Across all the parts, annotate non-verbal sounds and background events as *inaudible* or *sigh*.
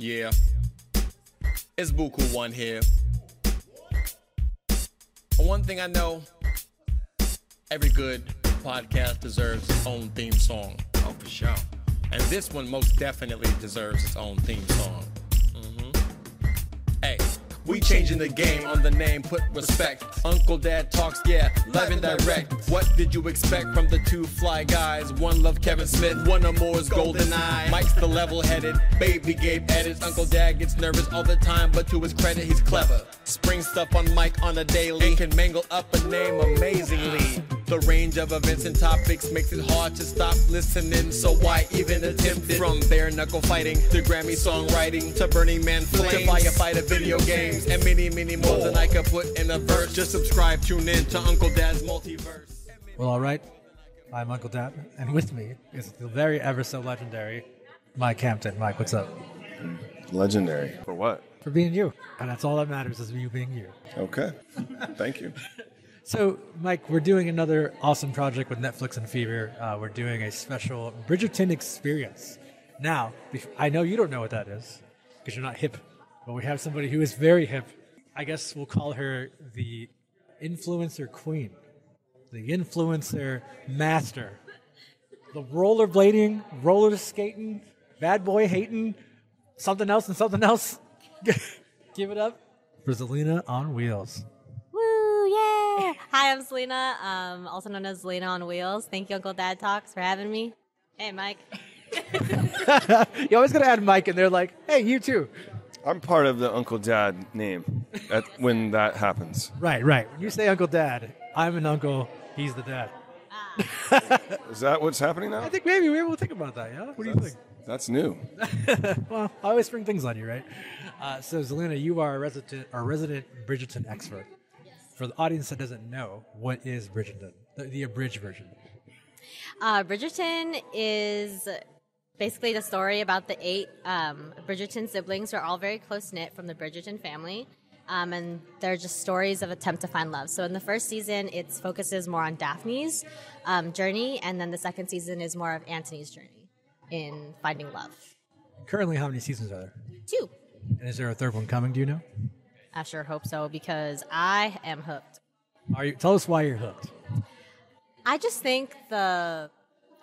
Yeah. It's Buku One here. One thing I know every good podcast deserves its own theme song. Oh, for sure. And this one most definitely deserves its own theme song. We changing the game on the name, put respect. Uncle Dad talks, yeah, live and direct. What did you expect from the two fly guys? One love Kevin Smith, one or more is Golden Eye. Mike's the level headed, Baby Gabe edits. Uncle Dad gets nervous all the time, but to his credit, he's clever. Spring stuff on Mike on a daily, can mangle up a name amazingly. The range of events and topics makes it hard to stop listening, so why even attempt it? From bare knuckle fighting to Grammy songwriting to Burning Man flames to firefighter video games and many, many more than I could put in a verse. Just subscribe, tune in to Uncle Dad's multiverse. Well, all right. I'm Uncle Dad, and with me is the very ever so legendary Mike Hampton. Mike, what's up? Legendary. For what? For being you. And that's all that matters is you being you. Okay. Thank you. *laughs* So, Mike, we're doing another awesome project with Netflix and Fever. Uh, we're doing a special Bridgerton experience. Now, I know you don't know what that is because you're not hip, but we have somebody who is very hip. I guess we'll call her the influencer queen, the influencer master, the rollerblading, roller skating, bad boy hating, something else and something else. *laughs* Give it up for Zelina on Wheels. Woo, yeah. Hi, I'm Selena, um, also known as Selena on Wheels. Thank you, Uncle Dad Talks, for having me. Hey, Mike. *laughs* You always gotta add Mike, and they're like, "Hey, you too." I'm part of the Uncle Dad name at, when that happens. Right, right. When you say Uncle Dad, I'm an uncle. He's the dad. *laughs* Is that what's happening now? I think maybe maybe we'll think about that. Yeah. What do you think? That's new. *laughs* Well, I always bring things on you, right? Uh, so, Zelina, you are a resident, a resident Bridgerton expert. For the audience that doesn't know, what is Bridgerton? The, the abridged version. Uh, Bridgerton is basically the story about the eight um, Bridgerton siblings who are all very close knit from the Bridgerton family. Um, and they're just stories of attempt to find love. So in the first season, it focuses more on Daphne's um, journey, and then the second season is more of Anthony's journey in finding love. Currently, how many seasons are there? Two. And is there a third one coming? Do you know? I sure hope so because I am hooked. Are you? Tell us why you're hooked. I just think the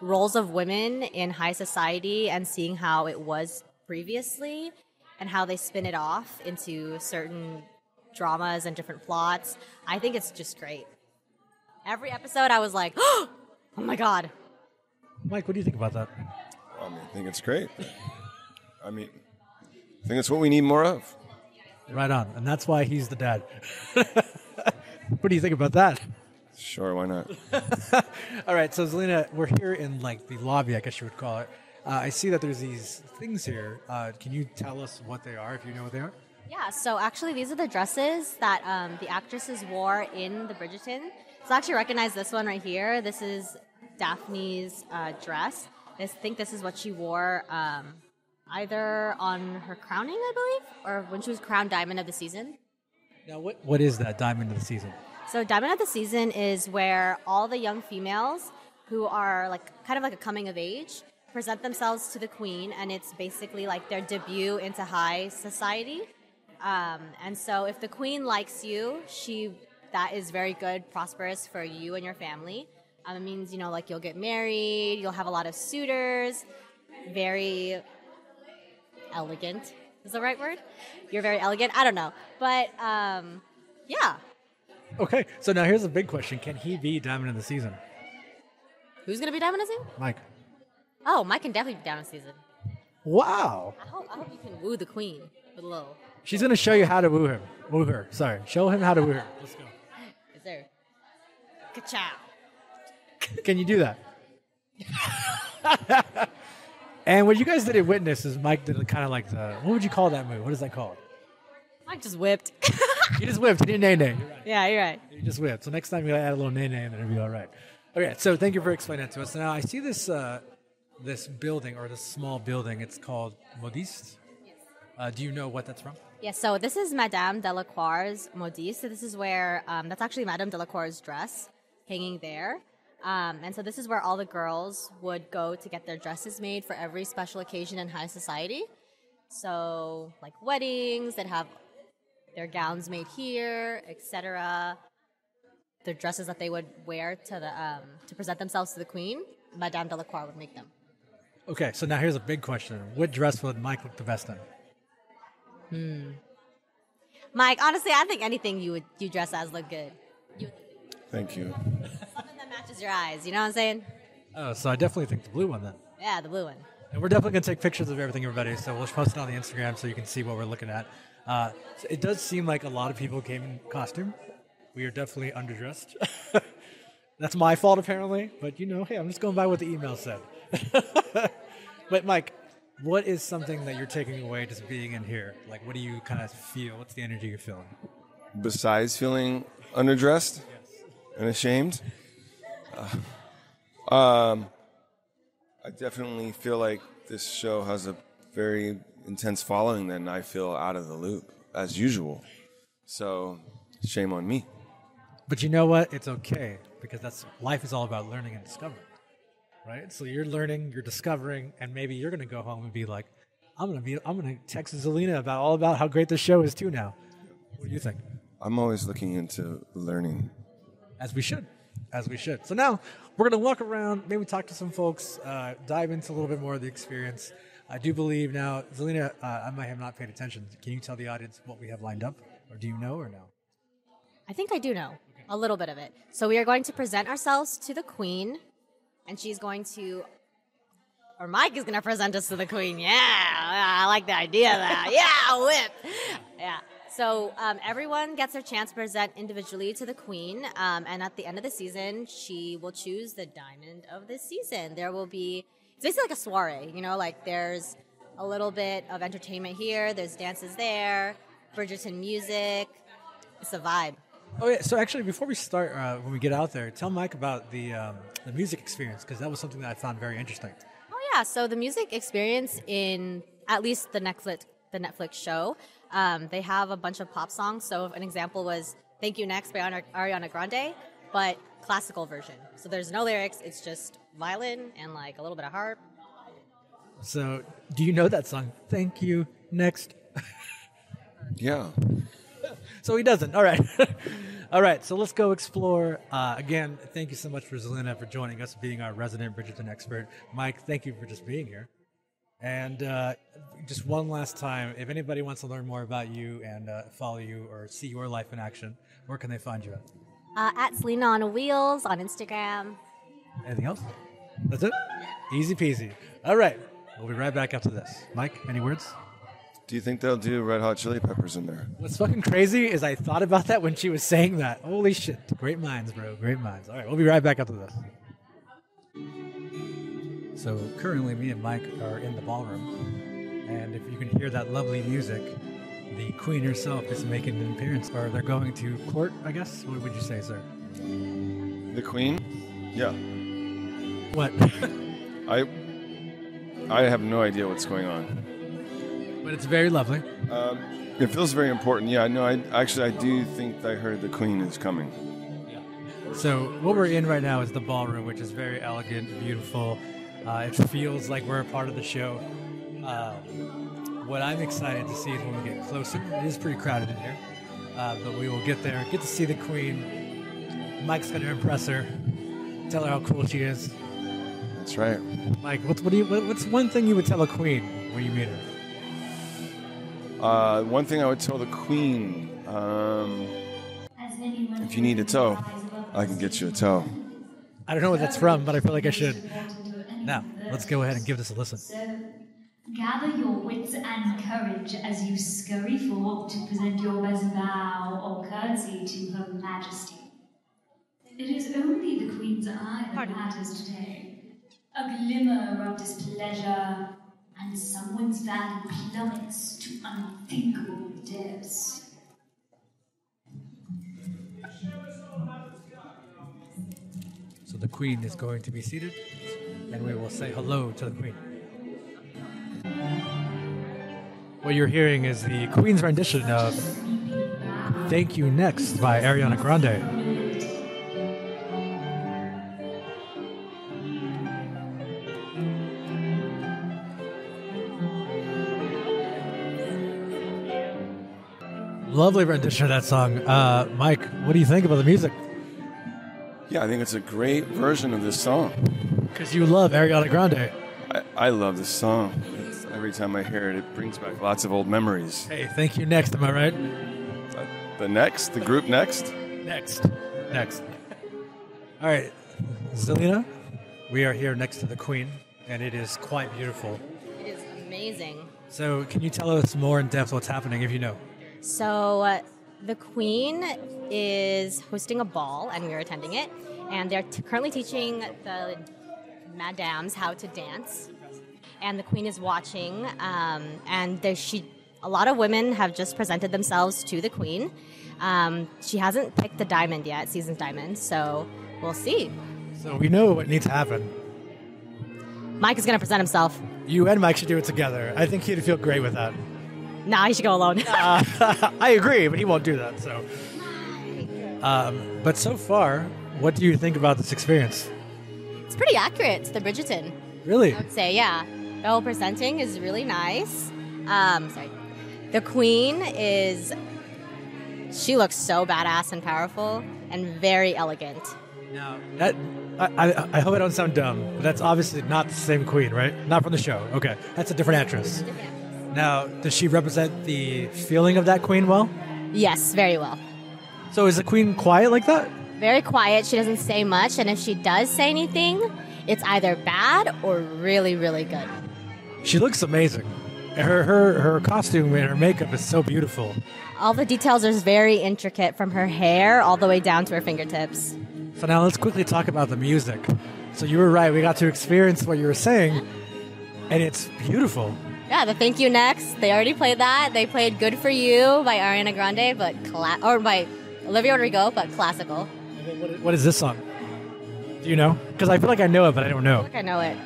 roles of women in high society and seeing how it was previously and how they spin it off into certain dramas and different plots, I think it's just great. Every episode, I was like, *gasps* oh my God. Mike, what do you think about that? I mean, I think it's great. I mean, I think it's what we need more of. Right on, and that's why he's the dad. *laughs* what do you think about that? Sure, why not? *laughs* All right, so Zelina, we're here in like the lobby, I guess you would call it. Uh, I see that there's these things here. Uh, can you tell us what they are, if you know what they are? Yeah, so actually, these are the dresses that um, the actresses wore in the Bridgerton. So I actually recognize this one right here. This is Daphne's uh, dress. I think this is what she wore um, either on her crowning, I believe, or when she was crowned Diamond of the Season. Now, what what is that diamond of the season? So Diamond of the Season is where all the young females who are like kind of like a coming of age present themselves to the queen, and it's basically like their debut into high society. Um, and so if the queen likes you, she that is very good, prosperous for you and your family. Um, it means you know like you'll get married, you'll have a lot of suitors, very elegant is the right word. You're very elegant. I don't know, but um, yeah. Okay, so now here's a big question: Can he be diamond of the season? Who's gonna be Diamond of the Season? Mike. Oh, Mike can definitely be Diamond of the Season. Wow, I hope, I hope you can woo the queen with a little. she's gonna show you how to woo him. Woo her. Sorry, show him how to woo her. Let's go. Is there? Ka-chow. Can you do that? *laughs* and what you guys did at Witness is Mike did kind of like the what would you call that move? What is that called? Mike just whipped. *laughs* You just whipped. He didn't nay nay. Yeah, you're right. You just whipped. So next time you gotta add a little nay nay, and it'll be all right. Okay. So thank you for explaining that to us. Now I see this uh, this building or this small building. It's called Modiste. Uh, do you know what that's from? Yeah, so this is Madame Delacroix's modiste. So this is where um, that's actually Madame Delacroix's dress hanging there. Um, and so this is where all the girls would go to get their dresses made for every special occasion in high society. So, like weddings that have their gowns made here, etc. The dresses that they would wear to the um, to present themselves to the queen, Madame Delacroix would make them. Okay, so now here's a big question: What dress would Mike look the best in? Hmm. Mike, honestly, I think anything you would you dress as look good. You, Thank you. *laughs* something that matches your eyes. You know what I'm saying? Oh, so I definitely think the blue one then. Yeah, the blue one. And we're definitely going to take pictures of everything, everybody. So we'll post it on the Instagram so you can see what we're looking at. Uh, so it does seem like a lot of people came in costume. We are definitely underdressed. *laughs* That's my fault, apparently. But you know, hey, I'm just going by what the email said. *laughs* but Mike, what is something that you're taking away just being in here? Like, what do you kind of feel? What's the energy you're feeling? Besides feeling underdressed and ashamed, uh, *sighs* um, I definitely feel like this show has a very intense following and I feel out of the loop as usual. So, shame on me. But you know what? It's okay because that's life is all about learning and discovering, right? So you're learning, you're discovering, and maybe you're gonna go home and be like, "I'm gonna be, I'm gonna text Zelina about all about how great this show is too." Now, what do you think? I'm always looking into learning. As we should, as we should. So now we're gonna walk around, maybe talk to some folks, uh, dive into a little bit more of the experience. I do believe now, Zelina, uh, I might have not paid attention. Can you tell the audience what we have lined up, or do you know, or no? I think I do know a little bit of it. So we are going to present ourselves to the queen, and she's going to, or Mike is going to present us to the queen. Yeah, I like the idea of that. *laughs* Yeah, whip. Yeah. So um, everyone gets their chance to present individually to the queen, um, and at the end of the season, she will choose the diamond of the season. There will be it's basically like a soiree, you know, like there's a little bit of entertainment here, there's dances there, Bridgerton music. It's a vibe. Oh yeah. So actually, before we start, uh, when we get out there, tell Mike about the um, the music experience because that was something that I found very interesting. Oh yeah, so the music experience in at least the Netflix the Netflix show, um, they have a bunch of pop songs. So an example was "Thank You Next" by Ariana- Ariana Grande, but classical version. So there's no lyrics; it's just violin and like a little bit of harp. So, do you know that song? Thank you. Next. *laughs* Yeah. So he doesn't. All right. *laughs* All right. So let's go explore. Uh, again, thank you so much for Zelina for joining us, being our resident Bridgerton expert. Mike, thank you for just being here. And uh, just one last time, if anybody wants to learn more about you and uh, follow you or see your life in action, where can they find you at? Uh, at Selena on Wheels on Instagram. Anything else? That's it? Easy peasy. All right. We'll be right back after this. Mike, any words? Do you think they'll do Red Hot Chili Peppers in there? What's fucking crazy is I thought about that when she was saying that. Holy shit. Great minds, bro. Great minds. All right, we'll be right back after this. So currently, me and Mike are in the ballroom. And if you can hear that lovely music, the queen herself is making an appearance. Or they're going to court, I guess? What would you say, sir? The Queen? Yeah. What? *laughs* I I have no idea what's going on. but it's very lovely. Um, it feels very important. Yeah, no, I actually I do think I heard the Queen is coming. Yeah. So what we're in right now is the ballroom, which is very elegant, beautiful. Uh, it feels like we're a part of the show. Uh, what I'm excited to see is when we get closer. It is pretty crowded in here, uh, but we will get there, get to see the queen. Mike's going to impress her, tell her how cool she is. That's right. Mike, what's what do you, what, what's one thing you would tell a queen when you meet her? Uh, one thing I would tell the Queen, um, if you need a toe, I can get you a toe. I don't know what that's from, but I feel like I should. Now, let's go ahead and give this a listen. So, Gather your wits and courage as you scurry forth to present your best bow or curtsy to Her Majesty. It is only the Queen's eye that matters today. A glimmer of displeasure, and someone's value plummets to unthinkable depths. So the queen is going to be seated, and we will say hello to the queen. What you're hearing is the queen's rendition of "Thank You Next" by Ariana Grande. Lovely rendition of that song. Uh, Mike, what do you think about the music? Yeah, I think it's a great version of this song. Because you love Ariana Grande. I, I love this song. It's- every time I hear it, it brings back lots of old memories. Hey, thank you. Next, am I right? Uh, the next, the group next. Next. Next. All right, Zelina, we are here next to the Queen, and it is quite beautiful. It is amazing. So, can you tell us more in depth what's happening if you know? So uh, the Queen is hosting a ball, and we are attending it. And they're t- currently teaching the madams how to dance, and the Queen is watching. Um, and there, she, a lot of women have just presented themselves to the Queen. Um, she hasn't picked the diamond yet, season's diamond, so we'll see. So, we know what needs to happen. Mike is going to present himself. You and Mike should do it together. I think he'd feel great with that. Nah, he should go alone. *laughs* *laughs* I agree, but he won't do that. So, um, but so far, what do you think about this experience? It's pretty accurate to the Bridgerton. Really? I would say, yeah. The whole presenting is really nice. Um, sorry. The queen is, she looks so badass and powerful and very elegant. No. that I, I, I hope I don't sound dumb, but that's obviously not the same queen, right? Not from the show. Okay, that's a different actress. Now, does she represent the feeling of that queen well? Yes, very well. So is the queen quiet like that? Very quiet. She doesn't say much. And if she does say anything, it's either bad or really, really good. She looks amazing. Her her her costume and her makeup is so beautiful. All the details are very intricate from her hair all the way down to her fingertips. So now let's quickly talk about the music. So you were right. We got to experience what you were saying, and it's beautiful. Yeah, the Thank You Next. They already played that. They played Good For You by Ariana Grande, but cla- or by Olivia Rodrigo, but classical. What, what is this song? Do you know? Because I feel like I know it, but I don't I know. think I know it.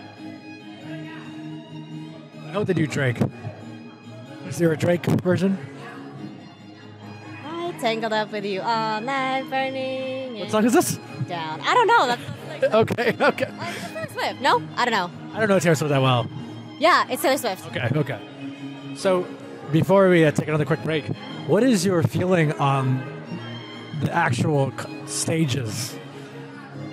I know they do Drake. Is there a Drake version? I tangled up with you all night, burning What song is this? down. I don't know. That's *laughs* Okay, okay. like Taylor Swift. No, I don't know. I don't know Taylor Swift that well. Yeah, it's Taylor Swift. Okay, okay. So, before we uh, take another quick break, what is your feeling on the actual stages?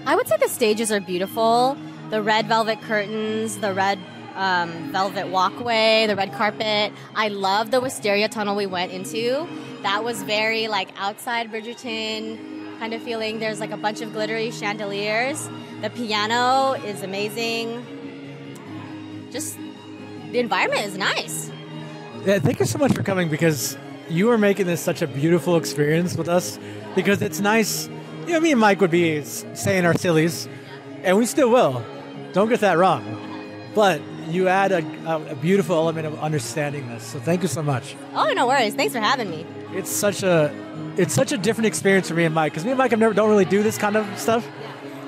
I would say the stages are beautiful. The red velvet curtains, the red um, velvet walkway, the red carpet. I love the wisteria tunnel we went into. That was very like outside Bridgerton kind of feeling. There's like a bunch of glittery chandeliers. The piano is amazing. Just the environment is nice. Yeah, thank you so much for coming because you are making this such a beautiful experience with us. Because it's nice. You know, me and Mike would be saying our sillies, and we still will. Don't get that wrong. But you add a, a, beautiful element of understanding this. So thank you so much. Oh, no worries. Thanks for having me. It's such a it's such a different experience for me and Mike because me and Mike have never don't really do this kind of stuff.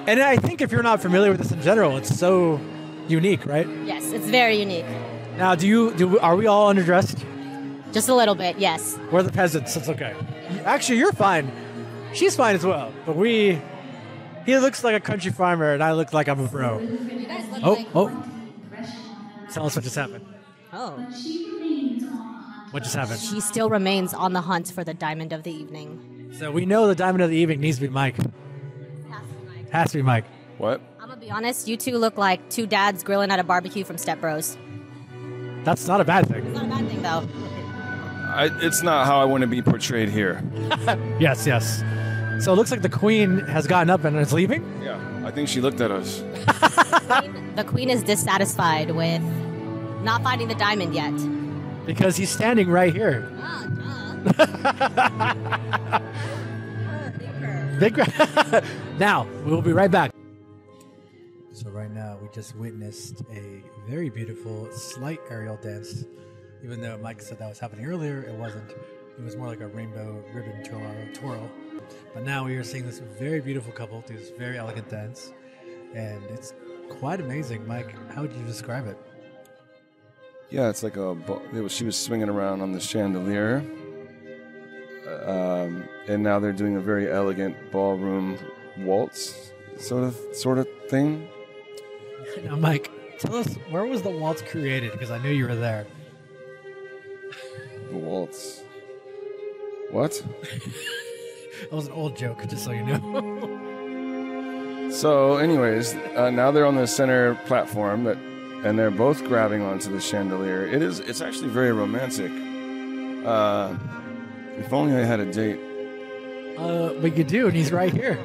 And I think if you're not familiar with this in general, it's so unique, right? Yes, it's very unique. Now, do you do? Are we all underdressed? Just a little bit, yes. We're the peasants. It's okay. Actually, you're fine. She's fine as well. But we, he looks like a country farmer, and I look like I'm a bro. Oh, oh! Tell us what just happened. Oh. What just happened? She still remains on the hunt for the diamond of the evening. So we know the diamond of the evening needs to be Mike. Has to be Mike. What? I'm gonna be honest, you two look like two dads grilling at a barbecue from Step Bros. That's not a bad thing. Not a bad thing though. I, it's not how I want to be portrayed here. *laughs* Yes, yes. So it looks like the queen has gotten up and is leaving. Yeah, I think she looked at us. *laughs* The queen is dissatisfied with not finding the diamond yet. because he's standing right here. Ah, *laughs* Big. now we'll be right back. So right now we just witnessed a very beautiful slight aerial dance. Even though Mike said that was happening earlier, it wasn't. It was more like a rainbow ribbon twirl. twirl. But now we are seeing this very beautiful couple do this very elegant dance, and it's quite amazing. Mike, how would you describe it? Yeah, it's like a. It was, she was swinging around on the chandelier, um, and now they're doing a very elegant ballroom waltz sort of sort of thing. *laughs* Now, Mike, tell us where was the waltz created? Because I knew you were there. What? *laughs* That was an old joke, just so you know. *laughs* So, anyways, uh, now they're on the center platform that, and they're both grabbing onto the chandelier. It is. It's actually very romantic. Uh, if only I had a date. uh, but you do, and he's right here.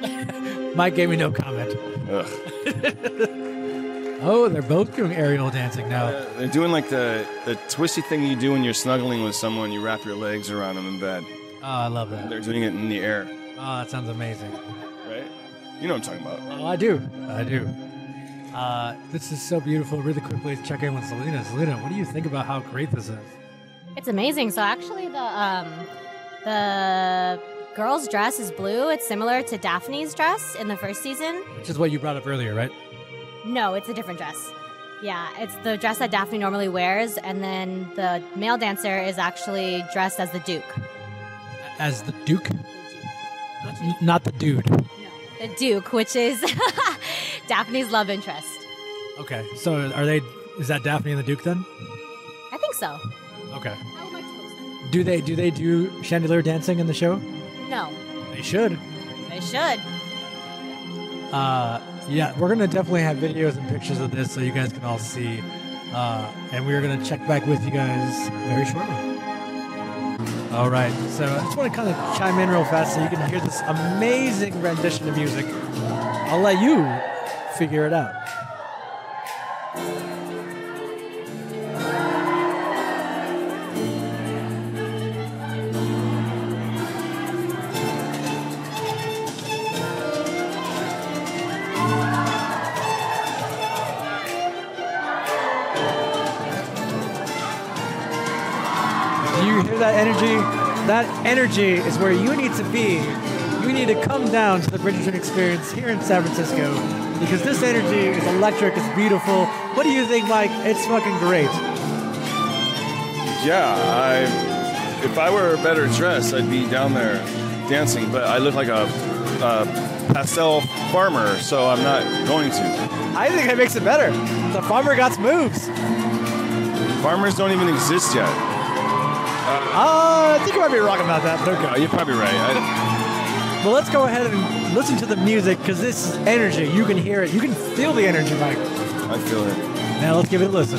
*laughs* Mike gave me no comment. Ugh. Oh, they're both doing aerial dancing now. Uh, they're doing like the the twisty thing you do when you're snuggling with someone. You wrap your legs around them in bed. Oh, I love that. They're doing it in the air, Oh, that sounds amazing. right? You know what I'm talking about. Oh, I do. I do. Uh, this is so beautiful. Really quickly, check in with Selena. Selena, what do you think about how great this is? It's amazing. So actually, the um, the girl's dress is blue. It's similar to Daphne's dress in the first season. Which is what you brought up earlier, right? No, it's a different dress. Yeah, it's the dress that Daphne normally wears, and then the male dancer is actually dressed as the Duke. As the Duke, N- not the dude. The Duke, which is *laughs* Daphne's love interest. Okay, so are they? Is that Daphne and the Duke then? I think so. Okay. I would like to post it. Do they do they do chandelier dancing in the show? No, They should. they should. Uh, yeah, we're gonna definitely have videos and pictures of this so you guys can all see. Uh, and we're gonna check back with you guys very shortly. All right, so I just want to kind of chime in real fast so you can hear this amazing rendition of music. I'll let you figure it out. That energy? That energy is where you need to be. You need to come down to the Bridgerton experience here in San Francisco because this energy is electric, it's beautiful. What do you think, Mike? It's fucking great. Yeah, I. If I were better dressed, I'd be down there dancing. But I look like a, a pastel farmer, so I'm not going to. I think it makes it better. The farmer got moves. Farmers don't even exist yet. Uh, I think you might be wrong about that, but okay. you're probably right. I, *laughs* Well, let's go ahead and listen to the music because this is energy. You can hear it. You can feel the energy, Mike. I feel it. Now let's give it a listen.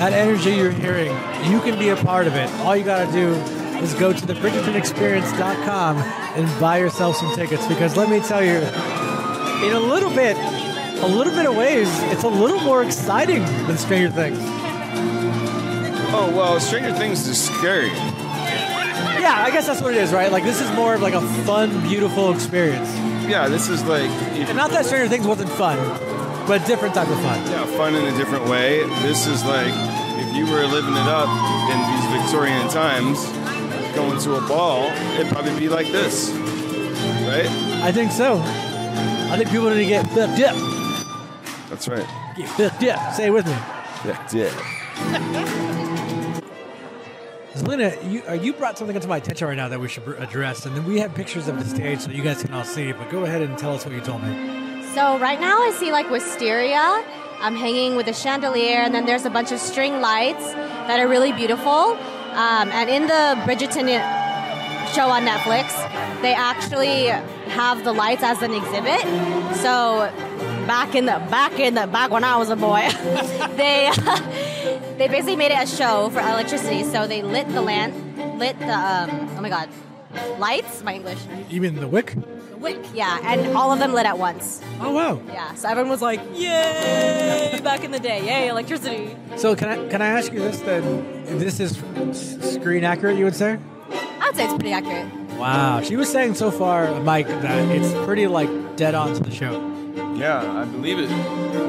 That energy you're hearing, you can be a part of it. All you got to do is go to the BridgertonExperience.com and buy yourself some tickets because let me tell you, in a little bit, a little bit of ways, it's a little more exciting than Stranger Things. Oh well, Stranger Things is scary. Yeah, I guess that's what it is, right? Like this is more of like a fun, beautiful experience. Yeah, this is like And not that Stranger Things wasn't fun, but different type of fun. yeah, fun in a different way. This is like you were living it up in these Victorian times, going to a ball, it'd probably be like this, right? I think so. I think people need to get fucked up. That's right. Get fucked up. Say it with me. That's *laughs* it. Selena, you uh, you brought something into my attention right now that we should address, and then we have pictures of the stage so you guys can all see. But go ahead and tell us what you told me. So right now I see like wisteria. I'm hanging with a chandelier, and then there's a bunch of string lights that are really beautiful. Um, and in the Bridgerton show on Netflix, they actually have the lights as an exhibit. So back in the back in the back when I was a boy, *laughs* they *laughs* they basically made it a show for electricity. So they lit the lamp, lit the um, oh my god, lights. My English, mean the wick? Wick, yeah, and all of them lit at once. Oh wow! Yeah, so everyone was like, "Yay!" back in the day, "Yay, electricity!" So can I can I ask you this then? This is screen accurate, you would say? I'd say it's pretty accurate. Wow. She was saying so far, Mike, that it's pretty like dead on to the show. Yeah, I believe it.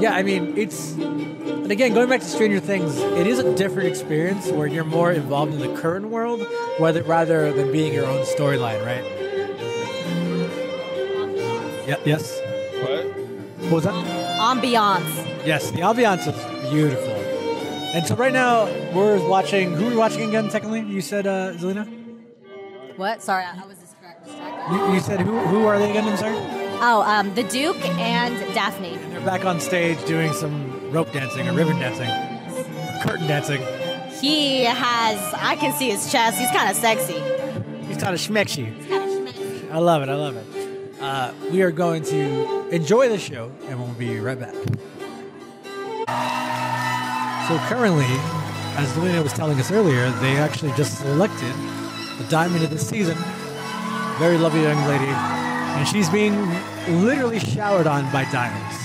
Yeah, I mean, it's. And again, going back to Stranger Things, it is a different experience where you're more involved in the current world rather, rather than being your own storyline, right? Yeah, yes. What? What was that? Ambiance. Yes, the ambiance is beautiful. And so right now, we're watching. Who are we watching again, technically? You said, uh, Zelina? What? Sorry, I I was distracted. You, you said who, who are they again? I'm sorry? Oh, um, the Duke and Daphne. They're back on stage doing some rope dancing or ribbon dancing, curtain dancing. He has, I can see his chest. He's kind of sexy. He's kind of schmexy. I love it. I love it. Uh, we are going to enjoy the show, and we'll be right back. So currently, as Lena was telling us earlier, they actually just selected the diamond of the season. Very lovely young lady, and she's being literally showered on by diamonds.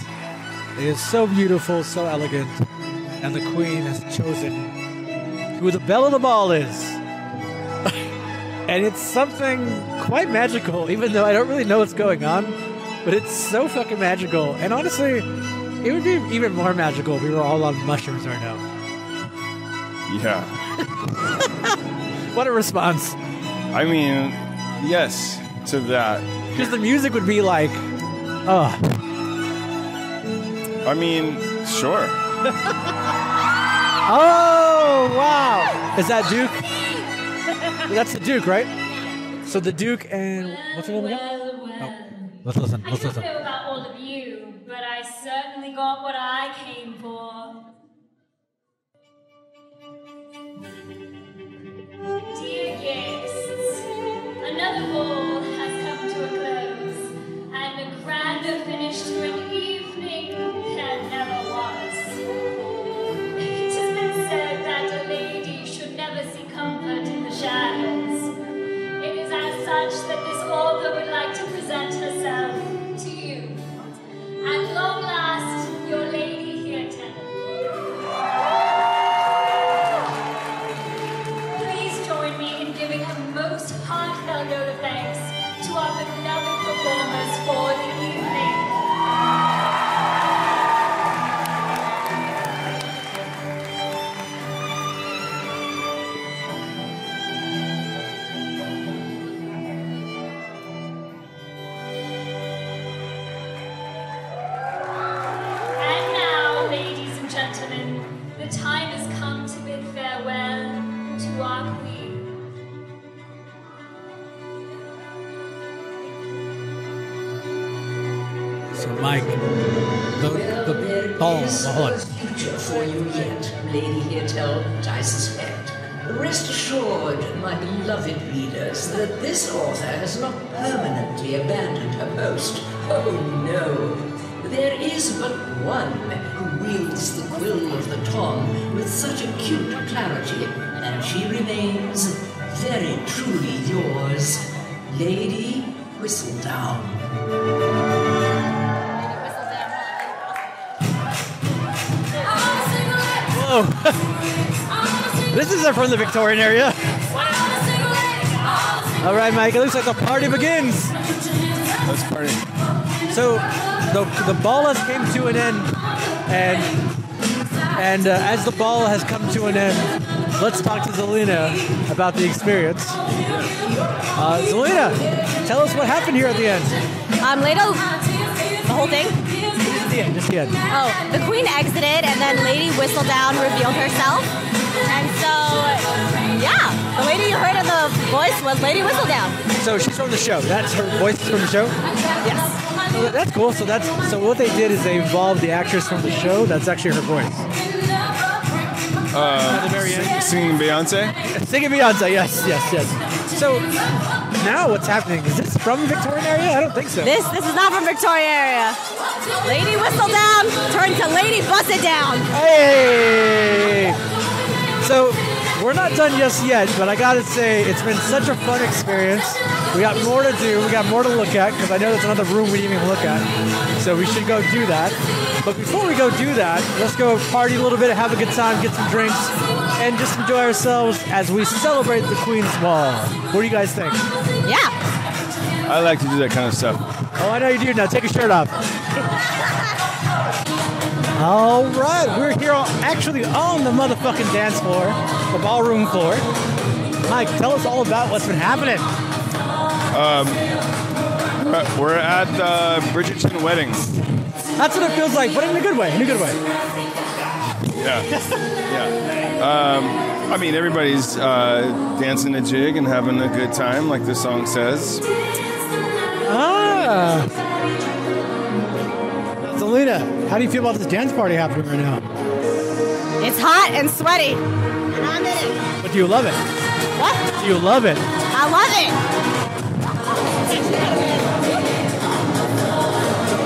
It is so beautiful, so elegant, and the queen has chosen who the belle of the ball is. *laughs* and it's something quite magical, even though I don't really know what's going on. But it's so fucking magical. And honestly, it would be even more magical if we were all on mushrooms right now. Yeah. *laughs* What a response. I mean, yes to that. Because the music would be like, oh, I mean, sure. *laughs* oh, wow. Is that Duke? That's the Duke, right? So the Duke and what's her name again? Well, well. Oh, let's listen. Let's don't listen. know about all of you, but I certainly got what I came for. Dear guests, another ball is on. future for you yet, Lady Hirtel, I suspect. Rest assured, my beloved readers, that this author has not permanently abandoned her post. Oh no. There is but one who wields the quill of the tongue with such acute clarity, and she remains very truly yours, Lady Whistledown. Whoa. *laughs* this isn't from the Victorian area. All right, Mike. It looks like the party begins. Let's party. So the the ball has came to an end, and and uh, as the ball has come to an end, let's talk to Zelina about the experience. Uh, Zelina, tell us what happened here at the end. Um, later, the whole thing. Just. Just the. Oh, the queen exited, and then Lady Whistledown revealed herself. And so, yeah, the lady you heard in the voice was Lady Whistledown. So she's from the show. That's her voice from the show. Yes. So that's cool. So that's so what they did is they involved the actress from the show. That's actually her voice. Uh, At the very end. Singing Beyonce? Singing Beyonce, yes, yes, yes. So now what's happening? Is this from Victorian area? I don't think so. This this is not from Victoria area. Lady Whistledown, turned to Lady Bust It Down. Hey! So we're not done just yet, but I gotta say it's been such a fun experience. We got more to do. We got more to look at because I know there's another room we didn't even look at. So we should go do that. But before we go do that, let's go party a little bit, have a good time, get some drinks, and just enjoy ourselves as we celebrate the Queen's Ball. What do you guys think? Yeah. I like to do that kind of stuff. Oh, I know you do. Now take your shirt off. All right, we're here on- actually on the motherfucking dance floor, the ballroom floor. Mike, tell us all about what's been happening. Uh, We're at the Bridgerton wedding. That's what it feels like, but in a good way. In a good way. Yeah, yeah. Um, I mean, everybody's uh, dancing a jig and having a good time, like the song says. Ah. Selena, how do you feel about this dance party happening right now? It's hot and sweaty, and I'm in it. But do you love it? What? Do you love it? I love it.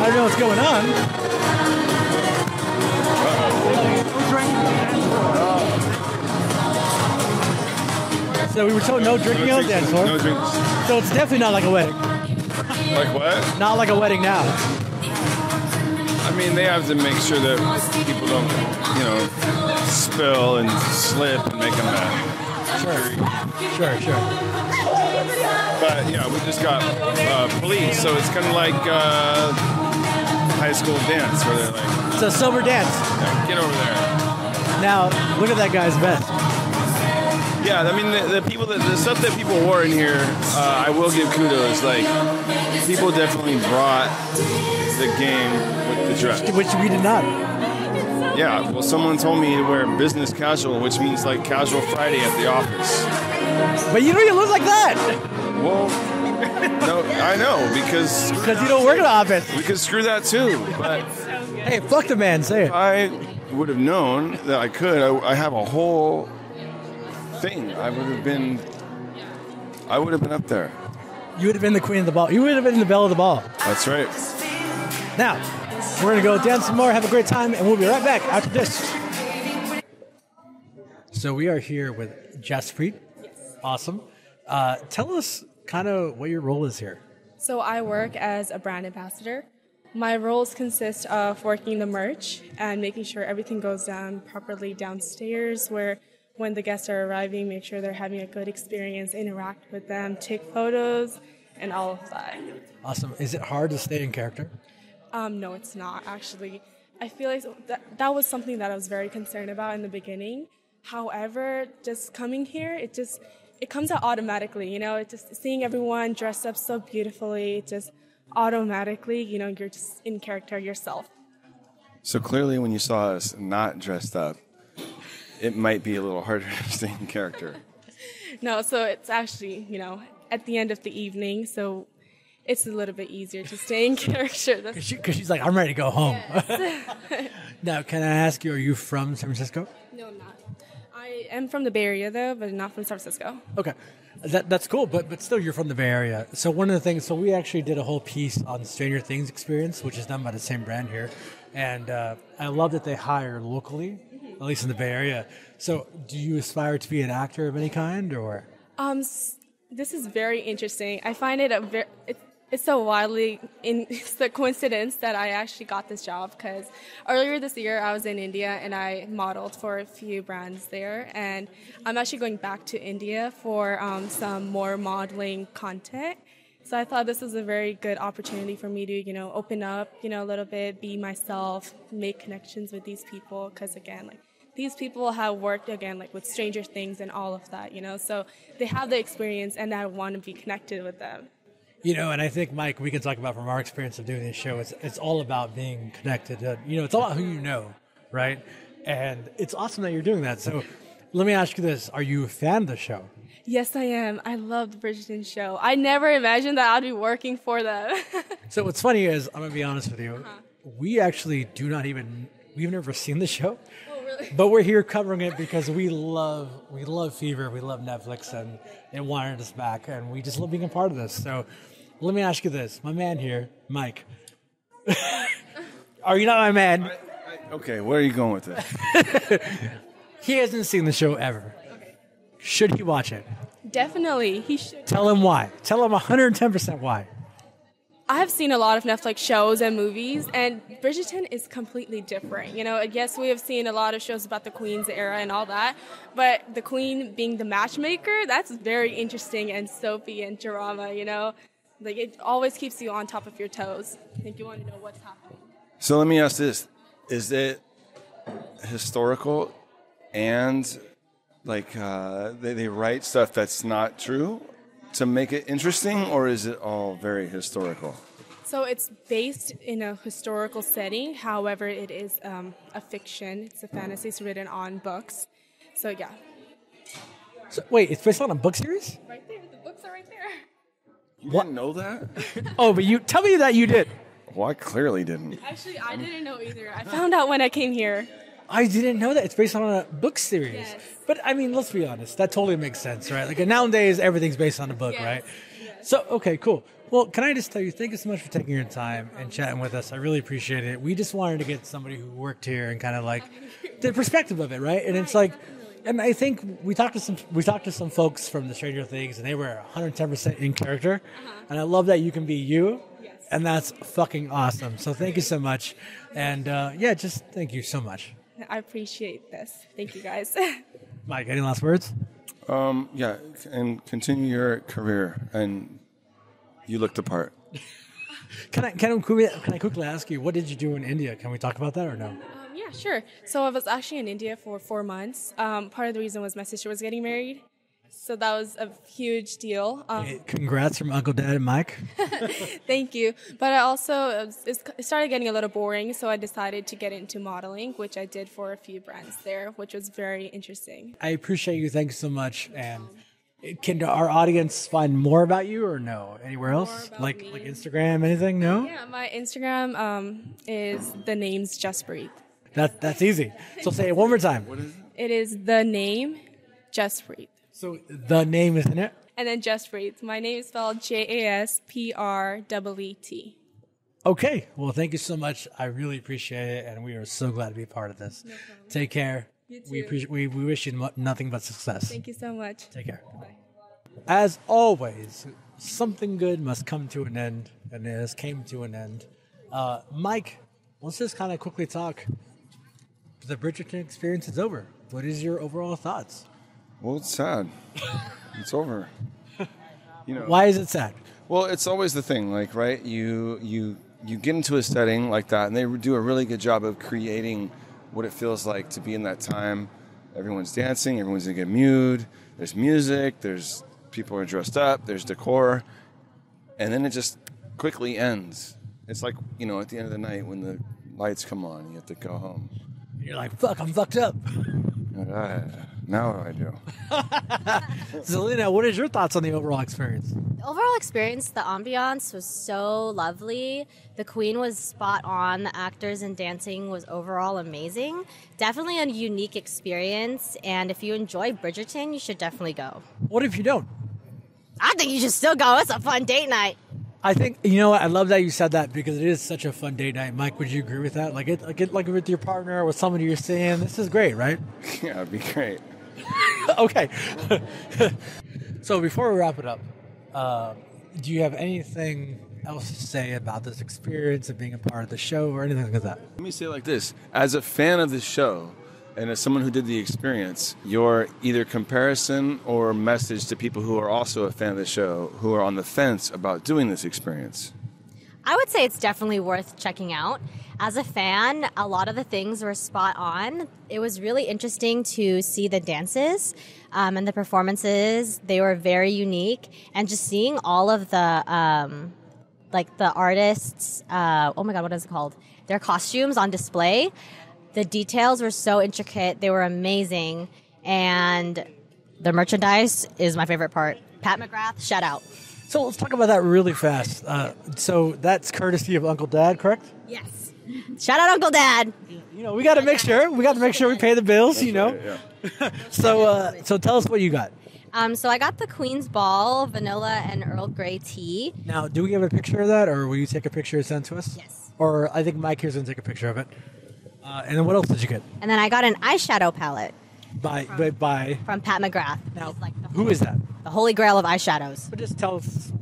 I don't know what's going on. So we were told no drinking on the dance floor. No drinks. So it's definitely not like a wedding. Like what? Not like a wedding now. I mean, they have to make sure that people don't, you know, spill and slip and make a mess. Sure. Sure, sure. But yeah, we just got uh, police, so it's kind of like uh, high school dance where they're like, It's a sober dance. "Yeah, "Get over there." Now, look at that guy's vest. Yeah, I mean, the, the people that the stuff that people wore in here, uh, I will give kudos. Like, people definitely brought the game with the dress. Which we did not. Yeah, well, someone told me to wear business casual, which means like casual Friday at the office. But you know you look like that Well, no, I know because *laughs* because you don't work in the office. we could screw that too. But Hey, fuck the man. Say it. I would have known that I could. I, I have a whole thing. I would have been. I would have been up there. You would have been the queen of the ball. You would have been the belle of the ball. That's right. Now, we're gonna go dance some more, have a great time, and we'll be right back after this. So we are here with Jaspreet. Awesome. Uh, tell us kind of what your role is here. So I work as a brand ambassador. My roles consist of working the merch and making sure everything goes down properly downstairs where when the guests are arriving, make sure they're having a good experience, interact with them, take photos, and all of that. Awesome. Is it hard to stay in character? Um, no, it's not actually. I feel like that, that was something that I was very concerned about in the beginning. However, just coming here, it just it comes out automatically. You know, it just seeing everyone dressed up so beautifully, it just automatically, you know, you're just in character yourself. So clearly, when you saw us not dressed up, it might be a little harder *laughs* to stay in character. *laughs* No, so it's actually, you know, at the end of the evening, so it's a little bit easier to stay in *laughs* character. That's- Because she's like, I'm ready to go home. now, can I ask you, are you from San Francisco? no, I'm not. I am from the Bay Area though, but not from San Francisco. Okay, that that's cool, but but still, you're from the Bay Area. So one of the things, so we actually did a whole piece on Stranger Things experience, which is done by the same brand here, and uh, I love that they hire locally, at least in the Bay Area. So, do you aspire to be an actor of any kind, or? Um, this is very interesting. I find it a very it, it's so wildly in *laughs* it's the coincidence that I actually got this job because earlier this year I was in India and I modeled for a few brands there, and I'm actually going back to India for um, some more modeling content. So I thought this was a very good opportunity for me to, you know, open up, you know, a little bit, be myself, make connections with these people. Because again, like these people have worked again, like with Stranger Things and all of that, you know. So they have the experience, and I want to be connected with them. You know, and I think Mike, we can talk about from our experience of doing this show. It's it's all about being connected. Uh, you know, it's all about who you know, right? And it's awesome that you're doing that. So, let me ask you this: Are you a fan of the show? Yes, I am. I love the Bridgerton show. I never imagined that I'd be working for them. *laughs* So what's funny is I'm gonna be honest with you. Uh-huh. We actually do not even we've never seen the show. oh, really? But we're here covering it because we love we love Fever, we love Netflix and it wanted us back and we just love being a part of this. So let me ask you this. My man here, Mike. *laughs* Are you not my man? Okay, where are you going with this? *laughs* He hasn't seen the show ever. Should he watch it? Definitely, he should. Tell him why. Tell him 110% why. I have seen a lot of Netflix shows and movies, and Bridgerton is completely different. You know, and yes, we have seen a lot of shows about the Queen's era and all that, but the Queen being the matchmaker, that's very interesting and soapy and drama, you know? Like, it always keeps you on top of your toes. I think you want to know what's happening. So let me ask this: is it historical and like uh, they, they write stuff that's not true to make it interesting, or is it all very historical? So it's based in a historical setting. However, it is um, a fiction. It's a fantasy. It's written on books. So yeah. So, wait, it's based on a book series? Right there. The books are right there. You didn't know that? *laughs* Oh, but you tell me that you did. well, I clearly didn't. Actually, I didn't know either. I found out when I came here. I didn't know that it's based on a book series. Yes. But I mean, let's be honest, that totally makes sense, right? Like nowadays, everything's based on a book, Yes. right? So, okay, cool. Well, can I just tell you, thank you so much for taking your time and chatting with us. I really appreciate it. We just wanted to get somebody who worked here and kind of like *laughs* the perspective of it, right? And it's like, and I think we talked to some we talked to some folks from the Stranger Things, and they were 110 percent in character. And I love that you can be you, and that's fucking awesome. So thank you so much, and uh, yeah, just thank you so much. I appreciate this. Thank you guys. *laughs* Mike, any last words? Um, yeah, and continue your career, and you looked the part. *laughs* Can I can I, quickly- can I quickly ask you what did you do in India? Can we talk about that or no? Um, yeah, sure. So I was actually in India for four months. Um, part of the reason was my sister was getting married, so that was a huge deal. Um, Hey, Congrats from Uncle Dad and Mike. *laughs* Thank you. But I also it started getting a little boring, so I decided to get into modeling, which I did for a few brands there, which was very interesting. I appreciate you. Thanks so much. And can our audience find more about you or no? Anywhere else? about Like me? like Instagram, anything? No. Yeah, my Instagram um, is the name's Jaspreet. That that's easy. So say it one more time. What is it? It is the name Jaspreet. So the name is in it. And then Jaspreet. My name is spelled J A S P R E E T. Okay. Well, thank you so much. I really appreciate it, and we are so glad to be a part of this. Take care. We appreciate. We, we wish you nothing but success. Thank you so much. Take care. Bye. As always, something good must come to an end, and it has came to an end. Uh, Mike, let's just kind of quickly talk. The Bridgerton experience is over. What is your overall thoughts? Well, it's sad. it's over. You know, Why is it sad? Well, it's always the thing, like right. You you you get into a setting like that, and they do a really good job of creating what it feels like to be in that time. Everyone's dancing, everyone's in a good mood. There's music. There's people are dressed up. There's decor, and then it just quickly ends. It's like you know, at the end of the night when the lights come on, you have to go home. You're like, fuck, I'm fucked up. *laughs* Like, "Ah, now what do I do? *laughs* Zelina, what is your thoughts on the overall experience? The overall experience, the ambiance was so lovely. The queen was spot on. The actors and dancing was overall amazing. Definitely a unique experience. And if you enjoy Bridgerton, you should definitely go. What if you don't? I think you should still go. It's a fun date night. I think you know what I love that you said that because it is such a fun date night. Mike, would you agree with that? Like it, like it, like with your partner or with somebody you're seeing. This is great, right? *laughs* yeah, it'd be great. *laughs* okay. *laughs* so before we wrap it up, uh, do you have anything else to say about this experience of being a part of the show or anything like that? Let me say it like this: as a fan of the show, and as someone who did the experience, your either comparison or message to people who are also a fan of the show, who are on the fence about doing this experience. I would say it's definitely worth checking out. As a fan, a lot of the things were spot on. It was really interesting to see the dances um, and the performances. They were very unique, and just seeing all of the um, like the artists. Uh, oh my god, what is it called? Their costumes on display. The details were so intricate. They were amazing, and the merchandise is my favorite part. Pat McGrath, shout out. So let's talk about that really fast. Uh, so that's courtesy of Uncle Dad, correct? Yes. Shout out Uncle Dad. You know, we got to make sure we got to make sure we pay the bills. You know. Yeah. *laughs* So, uh, so tell us what you got. Um, so I got the Queen's Ball vanilla and Earl Grey tea. Now, do we have a picture of that, or will you take a picture and send to us? Yes. Or I think Mike here's gonna take a picture of it. Uh, and then what else did you get? And then I got an eyeshadow palette By by, by from Pat McGrath. now, like who is that? the holy grail of eyeshadows. But just tell us,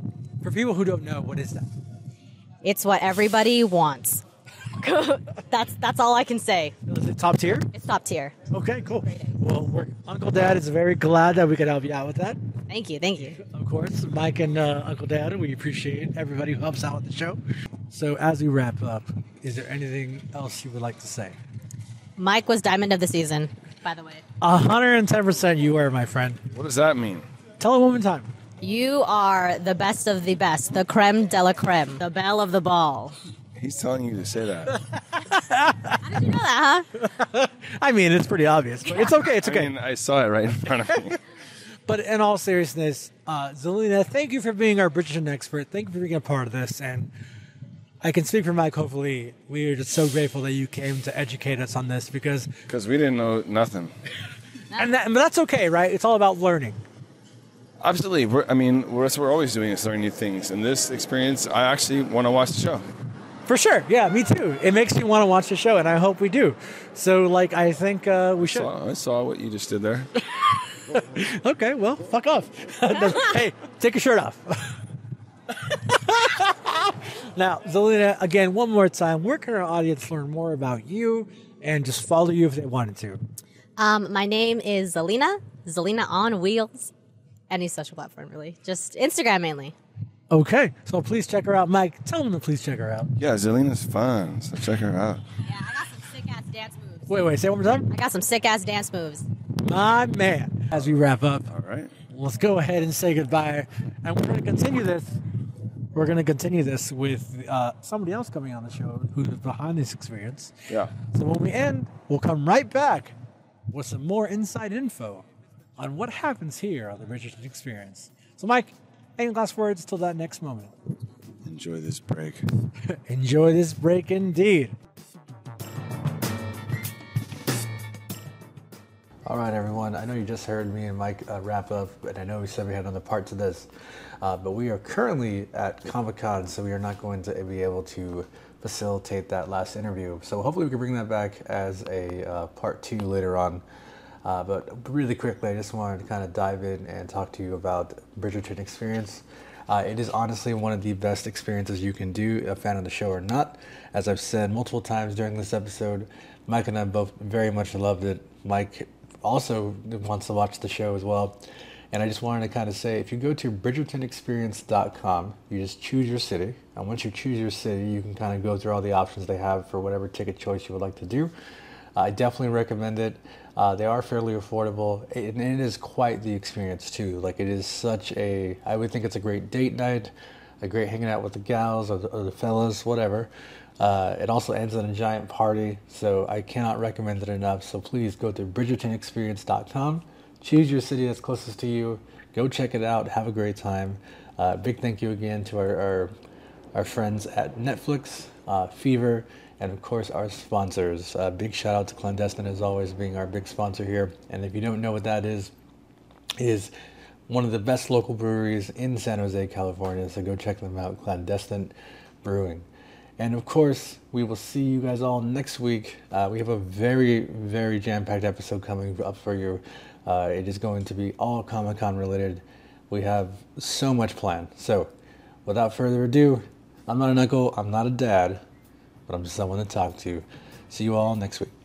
for people who don't know, what is that? It's what everybody wants. *laughs* that's that's all I can say. Is it top tier? It's top tier. Okay, cool. Well, we're, Uncle Dad is very glad that we could help you out with that. Thank you, thank you. Of course, Mike and uh, Uncle Dad, we appreciate everybody who helps out with the show. So, as we wrap up, is there anything else you would like to say? Mike was diamond of the season, by the way. 110% you are, my friend. What does that mean? Tell it one more time. You are the best of the best, the creme de la creme, the belle of the ball. He's telling you to say that. *laughs* How did you know that, huh? *laughs* I mean, it's pretty obvious, but it's okay. It's okay. I mean, I saw it right in front of me. *laughs* But in all seriousness, uh, Zelina, thank you for being our Bridgerton expert. Thank you for being a part of this. And I can speak for Mike, hopefully. We are just so grateful that you came to educate us on this because, Because we didn't know nothing. and, that, but that's okay, right? It's all about learning. Absolutely. We're, I mean, we're, we're always doing is learning new things. And this experience, I actually want to watch the show. For sure. Yeah, me too. It makes me want to watch the show, and I hope we do. So, like, I think uh, we should. So I saw what you just did there. *laughs* *laughs* Okay, well, fuck off. *laughs* hey, take your shirt off. *laughs* now, Zelina, again, one more time, where can our audience learn more about you and just follow you if they wanted to? Um, my name is Zelina, Zelina on Wheels. Any social platform, really. Just Instagram mainly. Okay, so please check her out. Mike, tell them to please check her out. Yeah, Zelina's fun. So check her out. Yeah, I got some sick ass dance moves. Wait, wait, say one more time. I got some sick ass dance moves. My man. As we wrap up, All right. let's go ahead and say goodbye. And we're going to continue this. We're going to continue this with uh, somebody else coming on the show who's behind this experience. Yeah. So when we end, we'll come right back with some more inside info on what happens here on the Bridgerton Experience. So, Mike, any last words till that next moment? Enjoy this break. *laughs* Enjoy this break indeed. All right, everyone. I know you just heard me and Mike uh, wrap up, and I know we said we had another part to this, uh, but we are currently at Comic Con, so we are not going to be able to facilitate that last interview. So hopefully we can bring that back as a uh, part two later on. Uh, but really quickly, I just wanted to kind of dive in and talk to you about Bridgerton Experience. Uh, it is honestly one of the best experiences you can do, a fan of the show or not. As I've said multiple times during this episode, Mike and I both very much loved it. Mike also wants to watch the show as well. And I just wanted to kind of say if you go to bridgertonexperience.com, you just choose your city. And once you choose your city, you can kind of go through all the options they have for whatever ticket choice you would like to do. I definitely recommend it. Uh, they are fairly affordable, and it is quite the experience too. Like it is such a, I would think it's a great date night, a great hanging out with the gals or the, or the fellas, whatever. Uh, it also ends in a giant party, so I cannot recommend it enough. So please go to bridgertonexperience.com, choose your city that's closest to you, go check it out, have a great time. Uh, big thank you again to our, our, our friends at Netflix, uh, Fever, and of course our sponsors. Uh, big shout out to Clandestine as always being our big sponsor here. And if you don't know what that is, is one of the best local breweries in San Jose, California. So go check them out, Clandestine Brewing. And of course, we will see you guys all next week. Uh, we have a very, very jam packed episode coming up for you. Uh, it is going to be all Comic Con related. We have so much planned. So, without further ado, I'm not an uncle, I'm not a dad, but I'm just someone to talk to. See you all next week.